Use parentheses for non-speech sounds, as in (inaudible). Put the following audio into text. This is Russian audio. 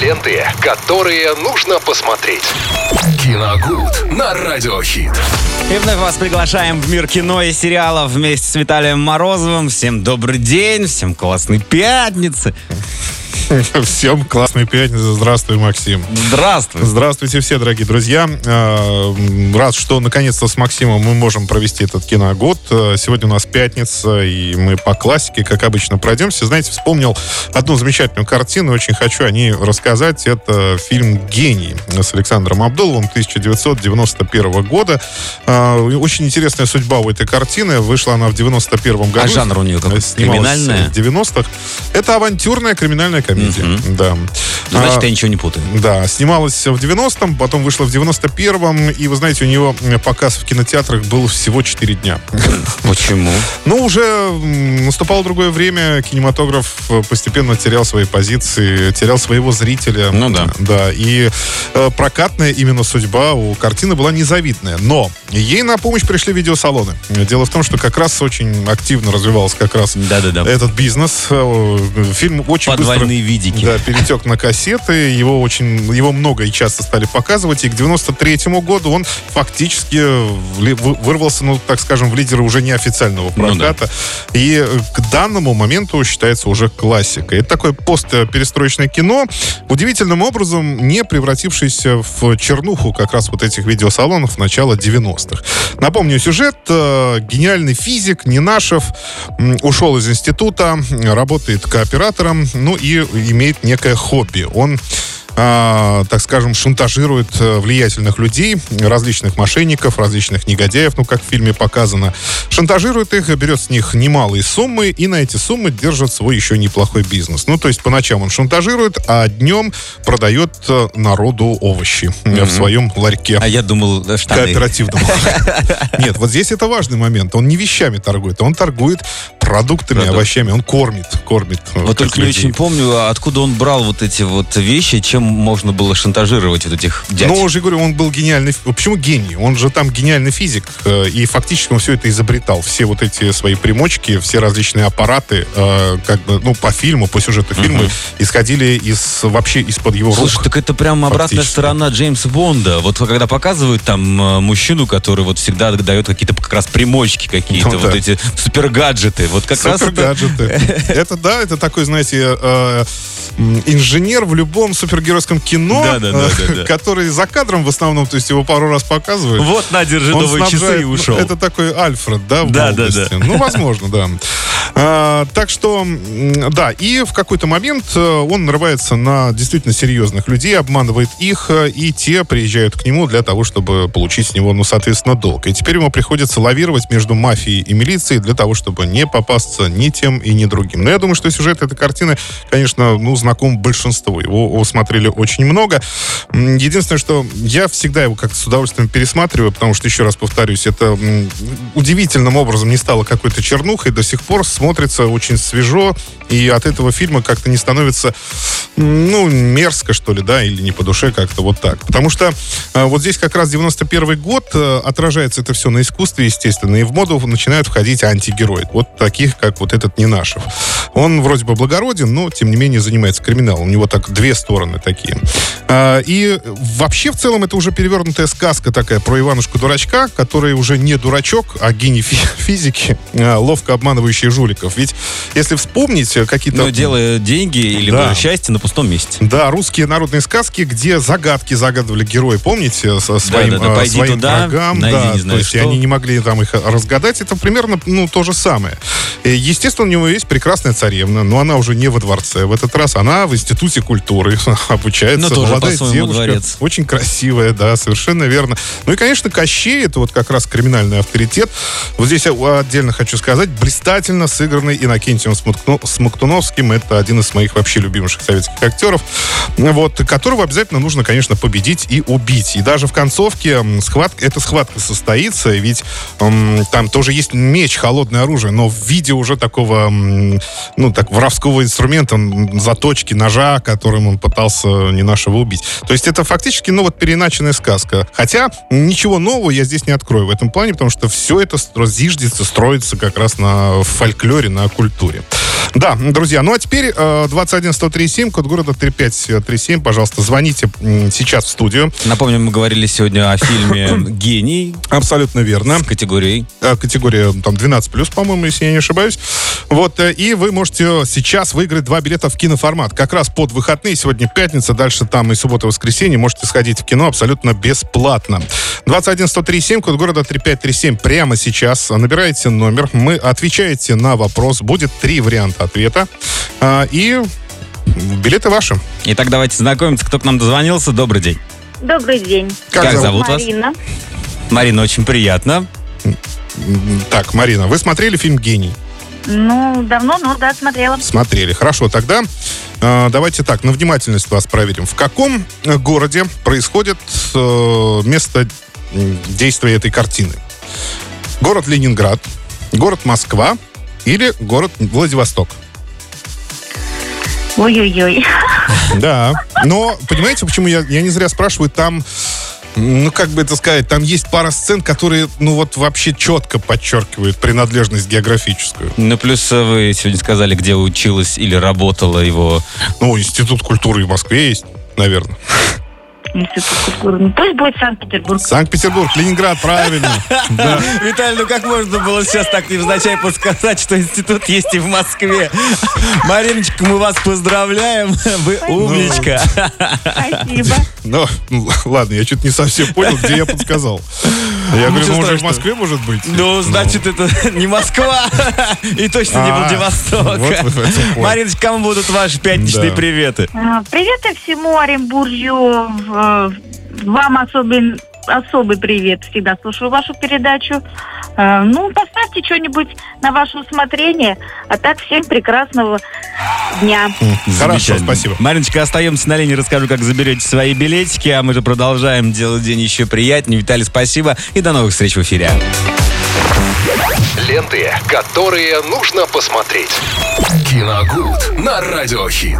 Ленты, которые нужно посмотреть. Киногуд на Радиохит. И вновь вас приглашаем в мир кино и сериалов вместе с Виталием Морозовым. Всем добрый день, всем классной пятницы. (laughs) Всем классной пятницы. Здравствуй, Максим. Здравствуй. Здравствуйте все, дорогие друзья. Э, Рад, что наконец-то с Максимом мы можем провести этот киногод. Э, Сегодня у нас пятница, и мы по классике, как обычно, пройдемся. Знаете, вспомнил одну замечательную картину, очень хочу о ней рассказать. Это фильм «Гений» с Александром Абдуловым 1991 года. Э, Очень интересная судьба у этой картины. Вышла она в 91 году. А жанр у нее какой? Снималась Криминальная? в 90-х. Это авантюрная криминальная комедия. Да. Ну, значит, А, я ничего не путаю. да, снималась в 90-м, потом вышла в 91-м, и, вы знаете, у нее показ в кинотеатрах был всего 4 дня. (laughs) Почему? Но уже наступало другое время, кинематограф э, постепенно терял свои позиции, терял своего зрителя. Ну да. Да, и э, прокатная именно судьба у картины была незавидная. Но ей на помощь пришли видеосалоны. Дело в том, что как раз очень активно развивался как раз Да-да-да. этот бизнес. Э, Фильм очень Подвальные быстро... видики. Да, перетек на кассеты, его очень, его много и часто стали показывать, и к 93 году он фактически вырвался, ну, так скажем, в лидеры уже неофициального Ну да. проката, и к данному моменту считается уже классикой. Это такое постперестроечное кино, удивительным образом не превратившееся в чернуху как раз вот этих видеосалонов начала 90-х. Напомню сюжет. э, Гениальный физик Нинашев ушел из института, работает кооператором, ну и имеет некое хобби. Он а, так скажем, шантажирует э, влиятельных людей, различных мошенников, различных негодяев, ну, как в фильме показано. Шантажирует их, берет с них немалые суммы, и на эти суммы держит свой еще неплохой бизнес. Ну, то есть по ночам он шантажирует, а днем продает э, народу овощи э, в своем ларьке А я думал, штаны. кооперативному. (laughs) Нет, вот здесь это важный момент. Он не вещами торгует, он торгует продуктами, Продукт. овощами. Он кормит, кормит. Вот только не людей. очень помню, а откуда он брал вот эти вот вещи, чем можно было шантажировать вот этих дядь. Ну, уже говорю, он был гениальный. Почему гений? Он же там гениальный физик. э, И фактически он все это изобретал. Все вот эти свои примочки, все различные аппараты, э, как бы, ну, по фильму, по сюжету фильма, исходили из вообще из-под его Слушай, рук. так это прям обратная сторона Джеймса Бонда. Вот когда показывают там э, мужчину, который вот всегда дает какие-то как раз примочки какие-то, Ну вот да. эти супергаджеты. Вот как раз это... Супергаджеты. (laughs) Это да, это такой, знаете, инженер в любом супергеройском кино, Да, да, да, да, да. (laughs) который за кадром в основном, то есть его пару раз показывают. Вот, на, держи Он новые часы и ну, ушел. Это такой Альфред, да, в Да, да, молодости. да. Ну, (laughs) возможно, да. А, так что, да, и в какой-то момент э, он нарывается на действительно серьезных людей, обманывает их, э, и те приезжают к нему для того, чтобы получить с него, ну, соответственно, долг. И теперь ему приходится лавировать между мафией и милицией для того, чтобы не попасться ни тем и ни другим. Но я думаю, что сюжет этой картины, конечно, ну, знаком большинству. Его, его смотрели очень много. Единственное, что я всегда его как-то с удовольствием пересматриваю, потому что, еще раз повторюсь, это удивительным образом не стало какой-то чернухой, до сих пор смотрится очень свежо, и от этого фильма как-то не становится, ну, мерзко, что ли, да, или не по душе как-то вот так. Потому что э, вот здесь как раз 91 год, э, отражается это все на искусстве, естественно, и в моду начинают входить антигерои. Вот таких, как вот этот Ненашев. Он вроде бы благороден, но, тем не менее, занимается криминалом. У него так две стороны такие. А, И вообще, в целом, это уже перевернутая сказка такая про Иванушку-дурачка, который уже не дурачок, а гений фи- (laughs) физики, а, ловко обманывающий жуликов. Ведь, если вспомнить э, какие-то... Но делая деньги или Да. счастье на пустом месте. Да, русские народные сказки, где загадки загадывали герои, помните, со своим, да, да, э, пойди своим туда, врагам, найди да, не знаю то есть что. они не могли там их разгадать, это примерно, ну, то же самое. Естественно, у него есть прекрасная царевна, но она уже не во дворце. В этот раз она в институте культуры (laughs) обучается. Ну, тоже молодая девушка, дворец. очень красивая, да, совершенно верно. Ну и, конечно, Кощей, это вот как раз криминальный авторитет. Вот здесь я отдельно хочу сказать, блистательно сыгранный Иннокентием Смоктуно- Смоктуновским. Это один из моих вообще любимых советских актеров, вот, которого обязательно нужно, конечно, победить и убить. И даже в концовке схватка, эта схватка состоится, ведь м, там тоже есть меч, холодное оружие, но в виде уже такого, м, ну, так, воровского инструмента, м, заточки, ножа, которым он пытался не нашего убить. То есть это фактически, ну, вот переначенная сказка. Хотя ничего нового я здесь не открою в этом плане, потому что все это зиждется, строится как раз на фольклоре, на культуре. Да, друзья, ну а теперь э, 211-137, код города 3537. Пожалуйста, звоните сейчас в студию. Напомню, мы говорили сегодня о фильме (coughs) «Гений» Абсолютно верно. с категорией. Э, Категория там 12+, по-моему, если я не ошибаюсь. Вот, э, и вы можете сейчас выиграть два билета в киноформат. Как раз под выходные, сегодня пятница, дальше там и суббота, и воскресенье. Можете сходить в кино абсолютно бесплатно. 211-137, код города 3537. Прямо сейчас набираете номер, мы отвечаете на вопрос. Будет три варианта ответа. А, И билеты ваши. Итак, давайте знакомиться, кто к нам дозвонился. Добрый день. Добрый день. Как зовут вас? Марина. Марина, очень приятно. Так, Марина, вы смотрели фильм «Гений»? Ну, давно, ну да, смотрела. Смотрели. Хорошо, тогда э, давайте так, на внимательность вас проверим. В каком э, городе происходит э, место действия этой картины? Город Ленинград, город Москва или город Владивосток? Ой-ой-ой. Да. Но, понимаете, почему я, я не зря спрашиваю, там, ну, как бы это сказать, там есть пара сцен, которые, ну, вот вообще четко подчеркивают принадлежность географическую. Ну, плюс э, вы сегодня сказали, где училась или работала его. Ну, Институт культуры в Москве есть, наверное. Институт культуры. Ну, Пусть будет Санкт-Петербург. Санкт-Петербург, Ленинград, правильно. (laughs) Виталий, ну как можно было сейчас так невзначай подсказать, что институт есть и в Москве? Мариночка, мы вас поздравляем. Вы умничка. Спасибо. Ну, ладно, я что-то не совсем понял, где я подсказал. Я говорю, ну, уже в. Москве может быть. Ну, значит, это (laughs) не Москва и точно не А, Владивосток. Мариночка, кому будут ваши пятничные приветы? А, Привет и всему Оренбуржью. Вам особый, особый привет. Всегда слушаю вашу передачу. А, Ну, поставьте что-нибудь на ваше усмотрение. А так, всем прекрасного дня. Хорошо, Замечательно. спасибо. Мариночка, остаемся на линии, расскажу, как заберете свои билетики, а мы же продолжаем делать день еще приятнее. Виталий, спасибо и до новых встреч в эфире. Ленты, которые нужно посмотреть. Киногуд на Радиохит.